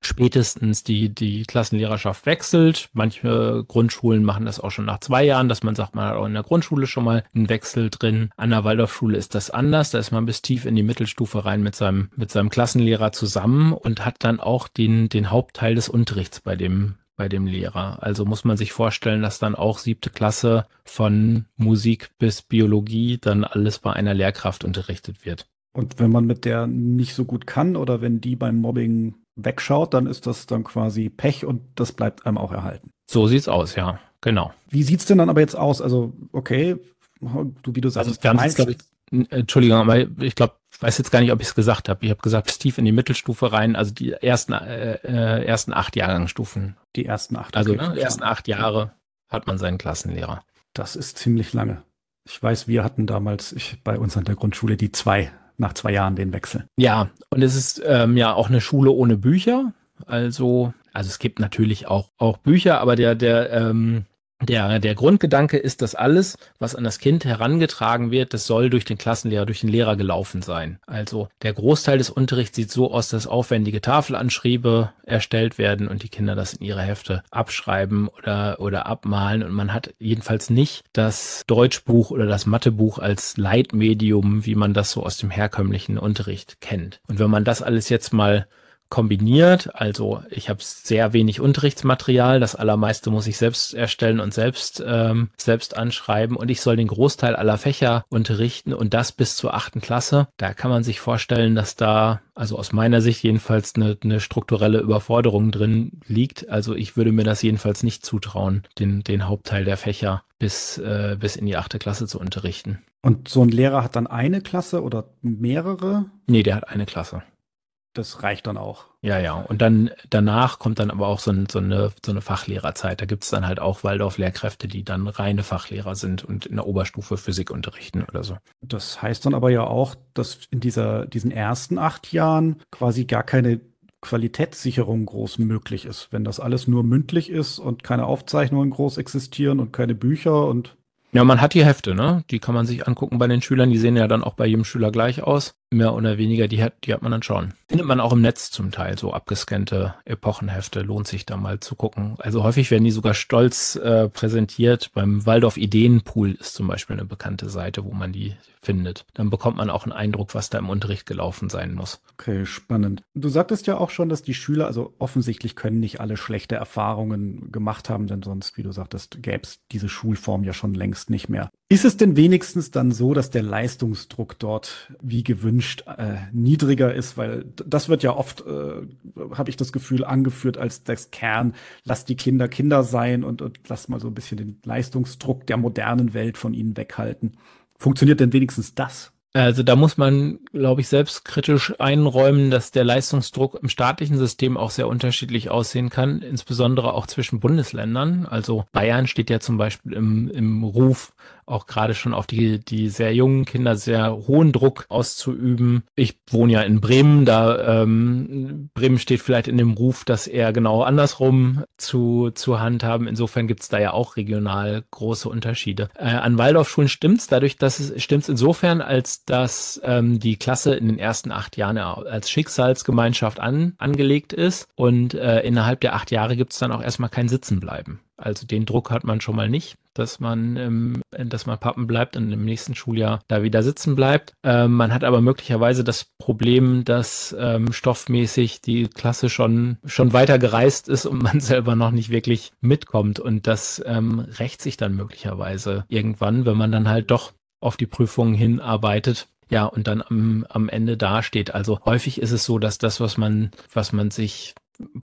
spätestens die, die Klassenlehrerschaft wechselt. Manche Grundschulen machen das auch schon nach zwei Jahren, dass man sagt, man hat auch in der Grundschule schon mal einen Wechsel drin. An der Waldorfschule ist das anders. Da ist man bis tief in die Mittelstufe rein mit seinem, mit seinem Klassenlehrer zusammen und hat dann auch den, den Hauptteil des Unterrichts bei dem, bei dem Lehrer. Also muss man sich vorstellen, dass dann auch siebte Klasse von Musik bis Biologie dann alles bei einer Lehrkraft unterrichtet wird. Und wenn man mit der nicht so gut kann oder wenn die beim Mobbing wegschaut, dann ist das dann quasi Pech und das bleibt einem auch erhalten. So sieht's aus, ja, genau. Wie sieht's denn dann aber jetzt aus? Also, okay, du, wie du sagst, also, wir haben jetzt, glaube ich, Entschuldigung, aber ich glaube, weiß jetzt gar nicht, ob ich es gesagt habe. Ich habe gesagt, tief in die Mittelstufe rein, also die ersten, äh, äh, ersten acht Jahrgangsstufen. Die ersten acht. Also okay. ne, ersten acht Jahre hat man seinen Klassenlehrer. Das ist ziemlich lange. Ich weiß, wir hatten damals ich, bei uns an der Grundschule die zwei nach zwei Jahren den Wechsel. Ja, und es ist ähm, ja auch eine Schule ohne Bücher. Also, also es gibt natürlich auch, auch Bücher, aber der, der, ähm, der, der Grundgedanke ist, dass alles, was an das Kind herangetragen wird, das soll durch den Klassenlehrer, durch den Lehrer gelaufen sein. Also der Großteil des Unterrichts sieht so aus, dass aufwendige Tafelanschriebe erstellt werden und die Kinder das in ihre Hefte abschreiben oder, oder abmalen. Und man hat jedenfalls nicht das Deutschbuch oder das Mathebuch als Leitmedium, wie man das so aus dem herkömmlichen Unterricht kennt. Und wenn man das alles jetzt mal kombiniert. Also ich habe sehr wenig Unterrichtsmaterial. Das allermeiste muss ich selbst erstellen und selbst ähm, selbst anschreiben. Und ich soll den Großteil aller Fächer unterrichten und das bis zur achten Klasse. Da kann man sich vorstellen, dass da also aus meiner Sicht jedenfalls eine, eine strukturelle Überforderung drin liegt. Also ich würde mir das jedenfalls nicht zutrauen, den den Hauptteil der Fächer bis äh, bis in die achte Klasse zu unterrichten. Und so ein Lehrer hat dann eine Klasse oder mehrere? Nee, der hat eine Klasse das reicht dann auch. Ja, ja. Und dann danach kommt dann aber auch so, ein, so eine, so eine Fachlehrerzeit. Da gibt es dann halt auch Waldorf-Lehrkräfte, die dann reine Fachlehrer sind und in der Oberstufe Physik unterrichten oder so. Das heißt dann aber ja auch, dass in dieser, diesen ersten acht Jahren quasi gar keine Qualitätssicherung groß möglich ist. Wenn das alles nur mündlich ist und keine Aufzeichnungen groß existieren und keine Bücher und ja, man hat die Hefte, ne? Die kann man sich angucken bei den Schülern. Die sehen ja dann auch bei jedem Schüler gleich aus. Mehr oder weniger, die hat, die hat man dann schon. Findet man auch im Netz zum Teil, so abgescannte Epochenhefte. Lohnt sich da mal zu gucken. Also häufig werden die sogar stolz äh, präsentiert. Beim Waldorf Ideenpool ist zum Beispiel eine bekannte Seite, wo man die findet. Dann bekommt man auch einen Eindruck, was da im Unterricht gelaufen sein muss. Okay, spannend. Du sagtest ja auch schon, dass die Schüler, also offensichtlich können nicht alle schlechte Erfahrungen gemacht haben, denn sonst, wie du sagtest, gäbe es diese Schulform ja schon längst nicht mehr. Ist es denn wenigstens dann so, dass der Leistungsdruck dort wie gewünscht äh, niedriger ist? Weil das wird ja oft, äh, habe ich das Gefühl, angeführt als das Kern, lass die Kinder Kinder sein und, und lass mal so ein bisschen den Leistungsdruck der modernen Welt von ihnen weghalten. Funktioniert denn wenigstens das? Also da muss man, glaube ich, selbstkritisch einräumen, dass der Leistungsdruck im staatlichen System auch sehr unterschiedlich aussehen kann, insbesondere auch zwischen Bundesländern. Also Bayern steht ja zum Beispiel im, im Ruf, auch gerade schon auf die, die sehr jungen Kinder sehr hohen Druck auszuüben. Ich wohne ja in Bremen, da ähm, Bremen steht vielleicht in dem Ruf, das eher genau andersrum zu, zu handhaben. Insofern gibt es da ja auch regional große Unterschiede. Äh, an Waldorfschulen stimmt's, dadurch, dass es stimmt's insofern, als dass ähm, die Klasse in den ersten acht Jahren als Schicksalsgemeinschaft an, angelegt ist und äh, innerhalb der acht Jahre gibt's dann auch erstmal kein Sitzenbleiben. Also den Druck hat man schon mal nicht, dass man, ähm, dass man pappen bleibt und im nächsten Schuljahr da wieder sitzen bleibt. Ähm, man hat aber möglicherweise das Problem, dass ähm, stoffmäßig die Klasse schon schon weiter gereist ist und man selber noch nicht wirklich mitkommt und das ähm, rächt sich dann möglicherweise irgendwann, wenn man dann halt doch auf die Prüfungen hinarbeitet. Ja, und dann am, am Ende dasteht. Also häufig ist es so, dass das, was man, was man sich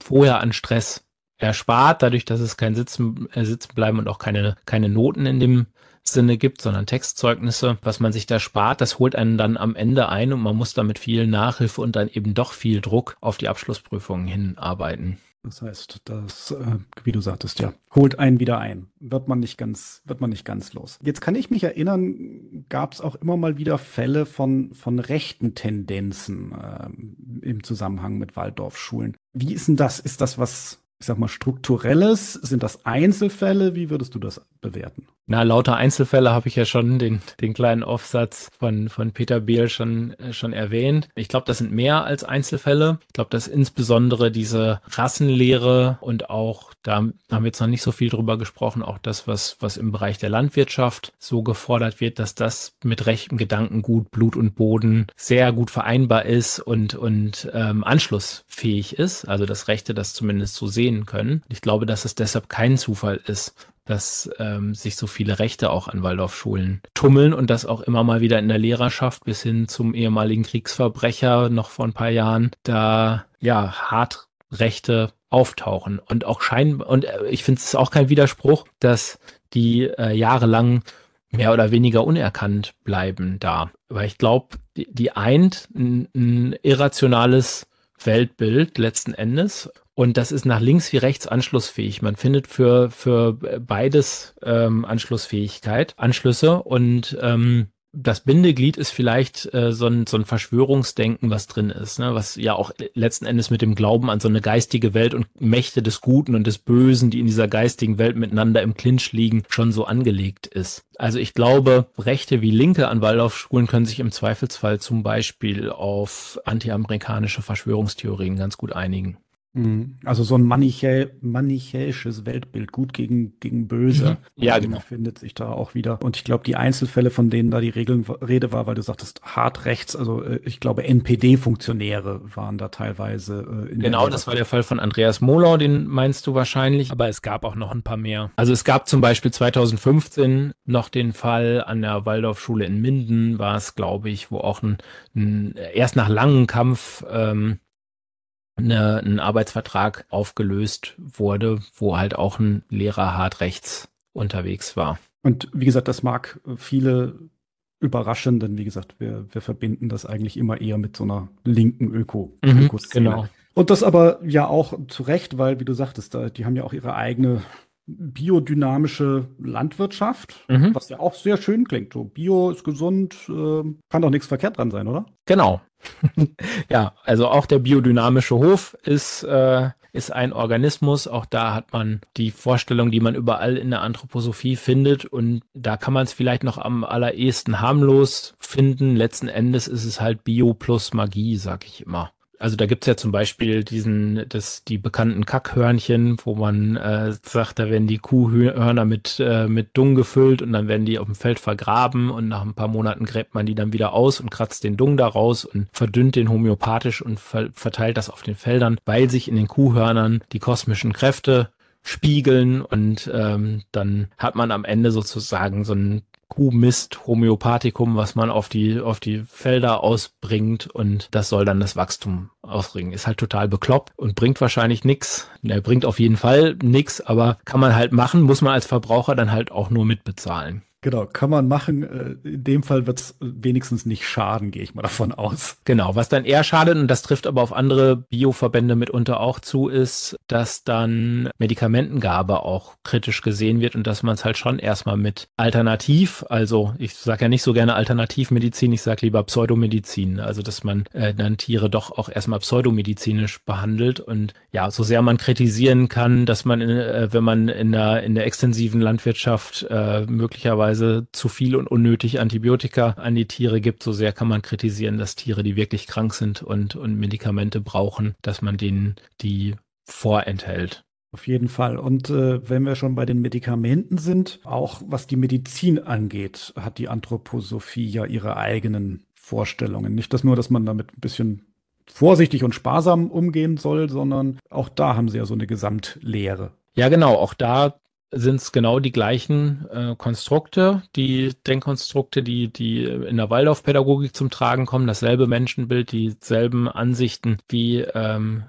vorher an Stress erspart, dadurch, dass es kein Sitzen, äh, Sitzen bleiben und auch keine, keine Noten in dem Sinne gibt, sondern Textzeugnisse, was man sich da spart, das holt einen dann am Ende ein und man muss da mit viel Nachhilfe und dann eben doch viel Druck auf die Abschlussprüfungen hinarbeiten. Das heißt, das, äh, wie du sagtest, ja, holt einen wieder ein. Wird man nicht ganz, wird man nicht ganz los. Jetzt kann ich mich erinnern, gab es auch immer mal wieder Fälle von, von rechten Tendenzen äh, im Zusammenhang mit Waldorfschulen. Wie ist denn das? Ist das was, ich sag mal, strukturelles? Sind das Einzelfälle? Wie würdest du das bewerten? Na, lauter Einzelfälle habe ich ja schon den, den kleinen Aufsatz von, von Peter Behl schon, äh, schon erwähnt. Ich glaube, das sind mehr als Einzelfälle. Ich glaube, dass insbesondere diese Rassenlehre und auch, da haben wir jetzt noch nicht so viel drüber gesprochen, auch das, was, was im Bereich der Landwirtschaft so gefordert wird, dass das mit rechtem Gedankengut, Blut und Boden sehr gut vereinbar ist und, und ähm, anschlussfähig ist. Also das Rechte das zumindest so sehen können. Ich glaube, dass es deshalb kein Zufall ist, dass ähm, sich so viele Rechte auch an Waldorfschulen tummeln und das auch immer mal wieder in der Lehrerschaft bis hin zum ehemaligen Kriegsverbrecher noch vor ein paar Jahren da ja hart Rechte auftauchen und auch scheinen und äh, ich finde es auch kein Widerspruch, dass die äh, jahrelang mehr oder weniger unerkannt bleiben da. Weil ich glaube, die, die eint ein, ein irrationales Weltbild letzten Endes und das ist nach links wie rechts anschlussfähig. Man findet für, für beides ähm, Anschlussfähigkeit, Anschlüsse und ähm, das Bindeglied ist vielleicht äh, so, ein, so ein Verschwörungsdenken, was drin ist, ne? was ja auch letzten Endes mit dem Glauben an so eine geistige Welt und Mächte des Guten und des Bösen, die in dieser geistigen Welt miteinander im Clinch liegen, schon so angelegt ist. Also ich glaube, Rechte wie Linke an Waldorfschulen können sich im Zweifelsfall zum Beispiel auf antiamerikanische Verschwörungstheorien ganz gut einigen. Mhm. Also so ein manichä manichäisches Weltbild, gut gegen, gegen böse. Mhm. Ja, genau. Findet sich da auch wieder. Und ich glaube, die Einzelfälle, von denen da die Regeln, Rede war, weil du sagtest, hart rechts, also äh, ich glaube, NPD-Funktionäre waren da teilweise. Äh, in genau, das war der Fall von Andreas Mohlau, den meinst du wahrscheinlich. Aber es gab auch noch ein paar mehr. Also es gab zum Beispiel 2015 noch den Fall an der Waldorfschule in Minden, war es, glaube ich, wo auch ein, ein erst nach langem Kampf ähm, eine, ein Arbeitsvertrag aufgelöst wurde, wo halt auch ein Lehrer hart rechts unterwegs war. Und wie gesagt, das mag viele überraschen, denn wie gesagt, wir, wir verbinden das eigentlich immer eher mit so einer linken Öko. Mhm, genau. Und das aber ja auch zu Recht, weil, wie du sagtest, da, die haben ja auch ihre eigene biodynamische Landwirtschaft, mhm. was ja auch sehr schön klingt. So Bio ist gesund, äh, kann doch nichts verkehrt dran sein, oder? Genau. ja, also auch der biodynamische Hof ist, äh, ist ein Organismus. Auch da hat man die Vorstellung, die man überall in der Anthroposophie findet. Und da kann man es vielleicht noch am allerersten harmlos finden. Letzten Endes ist es halt Bio plus Magie, sag ich immer. Also da gibt's ja zum Beispiel diesen, das, die bekannten Kackhörnchen, wo man äh, sagt, da werden die Kuhhörner mit, äh, mit Dung gefüllt und dann werden die auf dem Feld vergraben und nach ein paar Monaten gräbt man die dann wieder aus und kratzt den Dung da raus und verdünnt den homöopathisch und ver verteilt das auf den Feldern, weil sich in den Kuhhörnern die kosmischen Kräfte spiegeln und ähm, dann hat man am Ende sozusagen so ein Kuhmist, Homöopathikum, was man auf die, auf die Felder ausbringt und das soll dann das Wachstum ausbringen. Ist halt total bekloppt und bringt wahrscheinlich nichts. Er bringt auf jeden Fall nichts, aber kann man halt machen, muss man als Verbraucher dann halt auch nur mitbezahlen. Genau, kann man machen. Äh, in dem Fall wird es wenigstens nicht schaden, gehe ich mal davon aus. Genau, was dann eher schadet, und das trifft aber auf andere Bioverbände mitunter auch zu, ist, dass dann Medikamentengabe auch kritisch gesehen wird und dass man es halt schon erstmal mit Alternativ, also ich sage ja nicht so gerne Alternativmedizin, ich sage lieber Pseudomedizin, also dass man äh, dann Tiere doch auch erstmal pseudomedizinisch behandelt und ja, so sehr man kritisieren kann, dass man, in, äh, wenn man in der, in der extensiven Landwirtschaft äh, möglicherweise teilweise zu viel und unnötig Antibiotika an die Tiere gibt, so sehr kann man kritisieren, dass Tiere, die wirklich krank sind und, und Medikamente brauchen, dass man denen die vorenthält. Auf jeden Fall. Und äh, wenn wir schon bei den Medikamenten sind, auch was die Medizin angeht, hat die Anthroposophie ja ihre eigenen Vorstellungen. Nicht das nur, dass man damit ein bisschen vorsichtig und sparsam umgehen soll, sondern auch da haben sie ja so eine Gesamtlehre. Ja, genau. Auch da sind es genau die gleichen äh, Konstrukte, die Denkkonstrukte, die, die in der Waldorfpädagogik zum Tragen kommen, dasselbe Menschenbild, dieselben Ansichten, wie, ähm,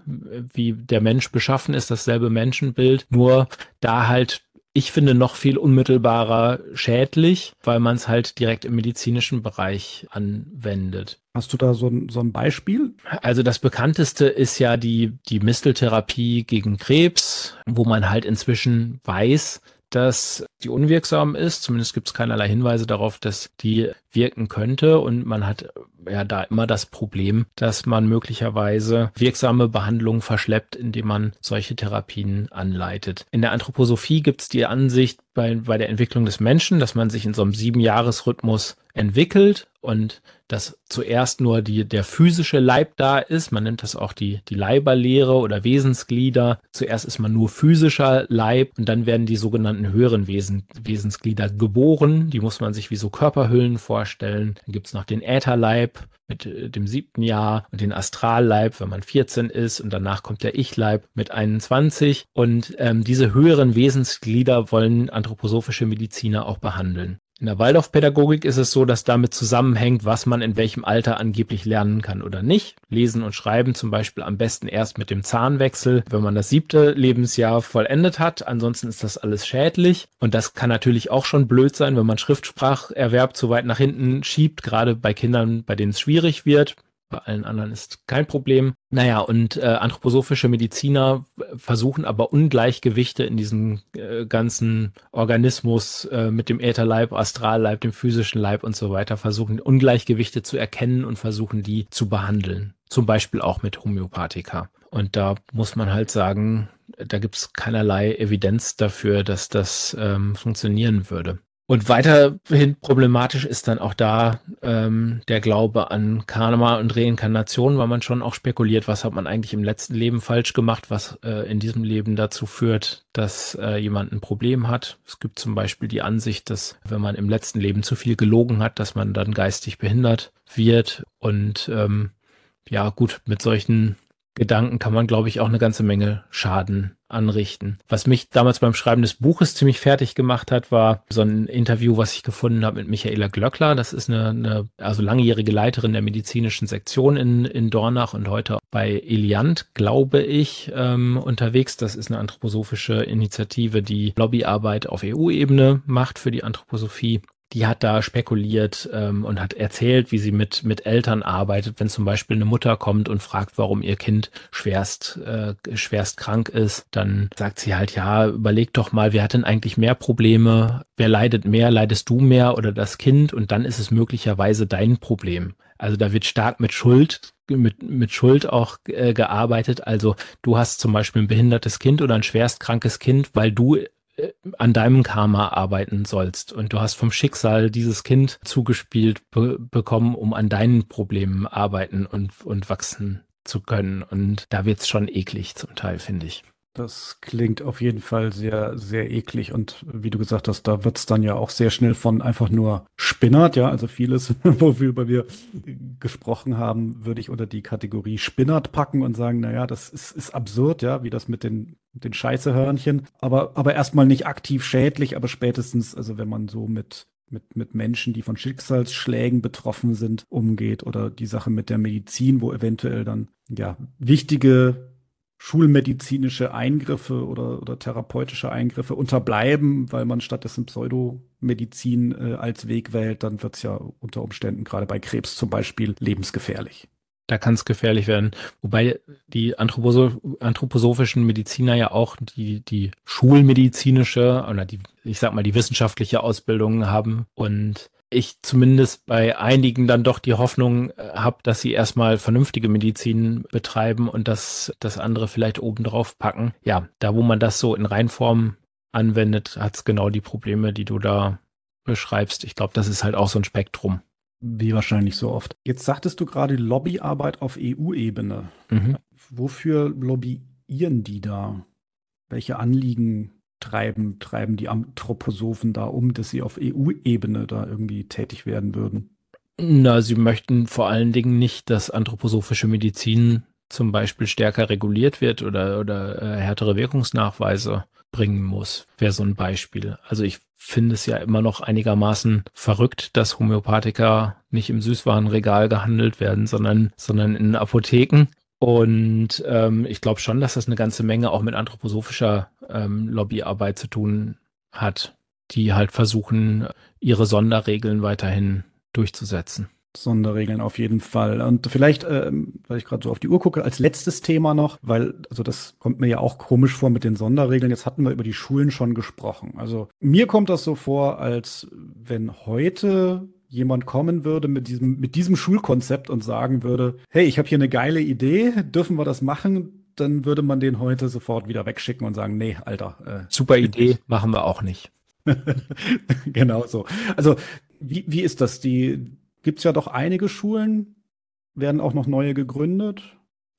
wie der Mensch beschaffen ist, dasselbe Menschenbild, nur da halt ich finde noch viel unmittelbarer schädlich, weil man es halt direkt im medizinischen Bereich anwendet. Hast du da so ein, so ein Beispiel? Also das bekannteste ist ja die, die Misteltherapie gegen Krebs, wo man halt inzwischen weiß, dass die unwirksam ist. Zumindest gibt es keinerlei Hinweise darauf, dass die wirken könnte. Und man hat ja da immer das Problem, dass man möglicherweise wirksame Behandlungen verschleppt, indem man solche Therapien anleitet. In der Anthroposophie gibt es die Ansicht bei, bei der Entwicklung des Menschen, dass man sich in so einem Siebenjahresrhythmus entwickelt und dass zuerst nur die, der physische Leib da ist. Man nennt das auch die, die Leiberlehre oder Wesensglieder. Zuerst ist man nur physischer Leib und dann werden die sogenannten höheren Wesen, Wesensglieder geboren. Die muss man sich wie so Körperhüllen vorstellen. Dann gibt's noch den Ätherleib mit äh, dem siebten Jahr und den Astralleib, wenn man 14 ist und danach kommt der Ich-Leib mit 21. Und ähm, diese höheren Wesensglieder wollen anthroposophische Mediziner auch behandeln. In der Waldorfpädagogik ist es so, dass damit zusammenhängt, was man in welchem Alter angeblich lernen kann oder nicht. Lesen und Schreiben zum Beispiel am besten erst mit dem Zahnwechsel, wenn man das siebte Lebensjahr vollendet hat. Ansonsten ist das alles schädlich. Und das kann natürlich auch schon blöd sein, wenn man Schriftspracherwerb zu weit nach hinten schiebt, gerade bei Kindern, bei denen es schwierig wird. Bei allen anderen ist kein Problem. Naja, und äh, anthroposophische Mediziner versuchen aber Ungleichgewichte in diesem äh, ganzen Organismus äh, mit dem Ätherleib, Astralleib, dem physischen Leib und so weiter, versuchen Ungleichgewichte zu erkennen und versuchen die zu behandeln. Zum Beispiel auch mit Homöopathika. Und da muss man halt sagen, da gibt es keinerlei Evidenz dafür, dass das ähm, funktionieren würde. Und weiterhin problematisch ist dann auch da ähm, der Glaube an Karma und Reinkarnation, weil man schon auch spekuliert, was hat man eigentlich im letzten Leben falsch gemacht, was äh, in diesem Leben dazu führt, dass äh, jemand ein Problem hat. Es gibt zum Beispiel die Ansicht, dass wenn man im letzten Leben zu viel gelogen hat, dass man dann geistig behindert wird. Und ähm, ja, gut, mit solchen Gedanken kann man, glaube ich, auch eine ganze Menge Schaden anrichten. Was mich damals beim Schreiben des Buches ziemlich fertig gemacht hat, war so ein Interview, was ich gefunden habe mit Michaela Glöckler. Das ist eine, eine also langjährige Leiterin der medizinischen Sektion in, in Dornach und heute bei Eliant, glaube ich, ähm, unterwegs. Das ist eine anthroposophische Initiative, die Lobbyarbeit auf EU-Ebene macht für die Anthroposophie die hat da spekuliert ähm, und hat erzählt, wie sie mit, mit Eltern arbeitet, wenn zum Beispiel eine Mutter kommt und fragt, warum ihr Kind schwerst, äh, schwerst krank ist, dann sagt sie halt, ja, überleg doch mal, wer hat denn eigentlich mehr Probleme? Wer leidet mehr? Leidest du mehr oder das Kind? Und dann ist es möglicherweise dein Problem. Also da wird stark mit Schuld mit, mit Schuld auch äh, gearbeitet. Also du hast zum Beispiel ein behindertes Kind oder ein schwerstkrankes Kind, weil du an deinem Karma arbeiten sollst. Und du hast vom Schicksal dieses Kind zugespielt be bekommen, um an deinen Problemen arbeiten und, und wachsen zu können. Und da wird's schon eklig zum Teil, finde ich. Das klingt auf jeden Fall sehr, sehr eklig. Und wie du gesagt hast, da wird's dann ja auch sehr schnell von einfach nur Spinnert, ja, also vieles, worüber wir gesprochen haben, würde ich unter die Kategorie Spinnert packen und sagen, naja, das ist, ist absurd, ja, wie das mit den, den Scheißehörnchen. Aber, aber erstmal nicht aktiv schädlich, aber spätestens, also wenn man so mit mit, mit Menschen, die von Schicksalsschlägen betroffen sind, umgeht oder die Sache mit der Medizin, wo eventuell dann ja wichtige schulmedizinische Eingriffe oder, oder therapeutische Eingriffe unterbleiben, weil man stattdessen Pseudomedizin äh, als Weg wählt, dann wird es ja unter Umständen gerade bei Krebs zum Beispiel lebensgefährlich. Da kann es gefährlich werden. Wobei die Anthroposo anthroposophischen Mediziner ja auch die, die schulmedizinische oder die, ich sag mal, die wissenschaftliche Ausbildung haben und ich zumindest bei einigen dann doch die Hoffnung äh, habe, dass sie erstmal vernünftige Medizin betreiben und das, das andere vielleicht obendrauf packen. Ja, da wo man das so in Reinform anwendet, hat es genau die Probleme, die du da beschreibst. Ich glaube, das ist halt auch so ein Spektrum. Wie wahrscheinlich so oft. Jetzt sagtest du gerade Lobbyarbeit auf EU-Ebene. Mhm. Wofür lobbyieren die da? Welche Anliegen treiben, treiben die Anthroposophen da um, dass sie auf EU-Ebene da irgendwie tätig werden würden? Na, sie möchten vor allen Dingen nicht, dass anthroposophische Medizin zum Beispiel stärker reguliert wird oder, oder äh, härtere Wirkungsnachweise bringen muss, wäre so ein Beispiel. Also ich finde es ja immer noch einigermaßen verrückt, dass Homöopathika nicht im Süßwarenregal gehandelt werden, sondern, sondern in Apotheken. Und ähm, ich glaube schon, dass das eine ganze Menge auch mit anthroposophischer ähm, Lobbyarbeit zu tun hat, die halt versuchen, ihre Sonderregeln weiterhin durchzusetzen. Sonderregeln auf jeden Fall. Und vielleicht, ähm, weil ich gerade so auf die Uhr gucke, als letztes Thema noch, weil, also das kommt mir ja auch komisch vor mit den Sonderregeln. Jetzt hatten wir über die Schulen schon gesprochen. Also mir kommt das so vor, als wenn heute jemand kommen würde mit diesem, mit diesem Schulkonzept und sagen würde, hey, ich habe hier eine geile Idee, dürfen wir das machen? Dann würde man den heute sofort wieder wegschicken und sagen, nee, Alter. Äh, Super Idee, machen wir auch nicht. genau so. Also, wie, wie ist das? Die gibt's ja doch einige Schulen, werden auch noch neue gegründet.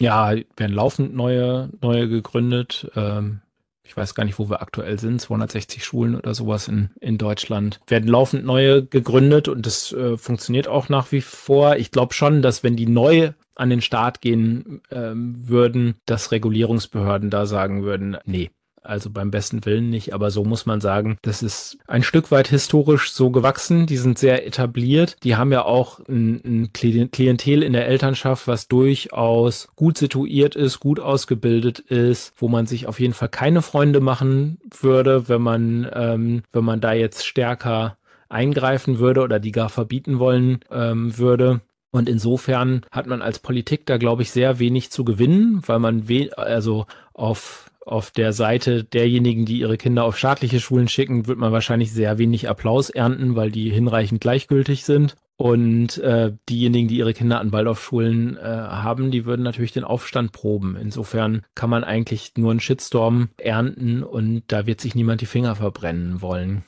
Ja, werden laufend neue, neue gegründet. Ähm, ich weiß gar nicht, wo wir aktuell sind, 260 Schulen oder sowas in, in Deutschland, werden laufend neue gegründet und das äh, funktioniert auch nach wie vor. Ich glaube schon, dass wenn die neu an den Start gehen ähm, würden, dass Regulierungsbehörden da sagen würden, nee, also beim besten Willen nicht, aber so muss man sagen, das ist ein Stück weit historisch so gewachsen. Die sind sehr etabliert. Die haben ja auch ein, ein Klientel in der Elternschaft, was durchaus gut situiert ist, gut ausgebildet ist, wo man sich auf jeden Fall keine Freunde machen würde, wenn man, ähm, wenn man da jetzt stärker eingreifen würde oder die gar verbieten wollen ähm, würde. Und insofern hat man als Politik da, glaube ich, sehr wenig zu gewinnen, weil man we also auf auf der Seite derjenigen, die ihre Kinder auf staatliche Schulen schicken, wird man wahrscheinlich sehr wenig Applaus ernten, weil die hinreichend gleichgültig sind. Und äh, diejenigen, die ihre Kinder an Waldorfschulen äh, haben, die würden natürlich den Aufstand proben. Insofern kann man eigentlich nur einen Shitstorm ernten und da wird sich niemand die Finger verbrennen wollen.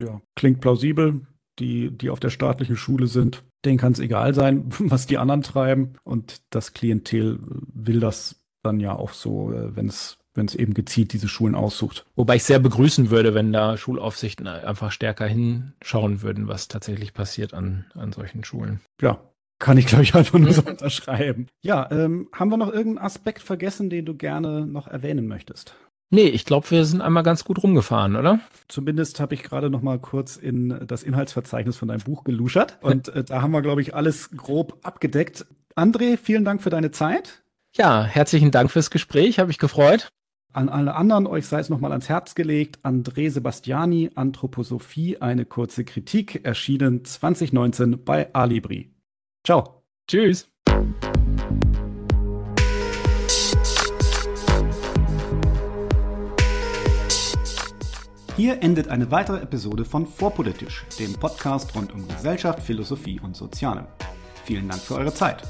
Ja, klingt plausibel. Die, die auf der staatlichen Schule sind, denen kann es egal sein, was die anderen treiben. Und das Klientel will das dann ja auch so, äh, wenn es wenn es eben gezielt diese Schulen aussucht. Wobei ich sehr begrüßen würde, wenn da Schulaufsichten einfach stärker hinschauen würden, was tatsächlich passiert an, an solchen Schulen. Ja, kann ich, glaube ich, einfach nur so unterschreiben. Ja, ähm, haben wir noch irgendeinen Aspekt vergessen, den du gerne noch erwähnen möchtest? Nee, ich glaube, wir sind einmal ganz gut rumgefahren, oder? Zumindest habe ich gerade noch mal kurz in das Inhaltsverzeichnis von deinem Buch geluschert. Und äh, da haben wir, glaube ich, alles grob abgedeckt. André, vielen Dank für deine Zeit. Ja, herzlichen Dank fürs Gespräch, habe ich gefreut. An alle anderen, euch sei es nochmal ans Herz gelegt. André Sebastiani, Anthroposophie, eine kurze Kritik, erschienen 2019 bei Alibri. Ciao. Tschüss. Hier endet eine weitere Episode von Vorpolitisch, dem Podcast rund um Gesellschaft, Philosophie und Soziale. Vielen Dank für eure Zeit.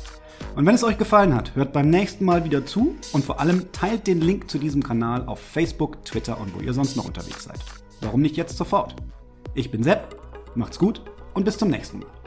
Und wenn es euch gefallen hat, hört beim nächsten Mal wieder zu und vor allem teilt den Link zu diesem Kanal auf Facebook, Twitter und wo ihr sonst noch unterwegs seid. Warum nicht jetzt sofort? Ich bin Sepp, macht's gut und bis zum nächsten Mal.